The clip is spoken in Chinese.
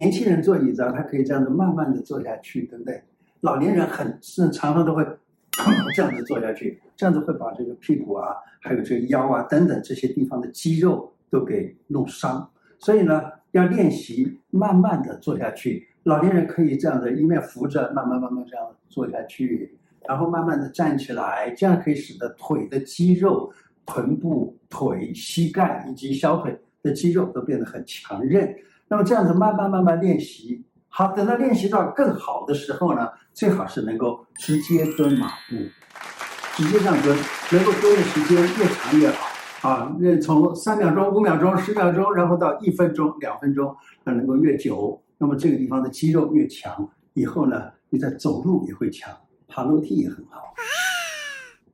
年轻人坐椅子啊，他可以这样子慢慢的坐下去，对不对？老年人很是常常都会 这样子坐下去，这样子会把这个屁股啊，还有这个腰啊等等这些地方的肌肉都给弄伤。所以呢，要练习慢慢的坐下去。老年人可以这样的，一面扶着，慢慢慢慢这样坐下去，然后慢慢的站起来，这样可以使得腿的肌肉、臀部、腿、膝盖以及小腿的肌肉都变得很强韧。那么这样子慢慢慢慢练习，好，等到练习到更好的时候呢，最好是能够直接蹲马步，直接这样蹲，能够蹲的时间越长越好。啊，那从三秒钟、五秒钟、十秒钟，然后到一分钟、两分钟，那能够越久，那么这个地方的肌肉越强，以后呢，你在走路也会强，爬楼梯也很好。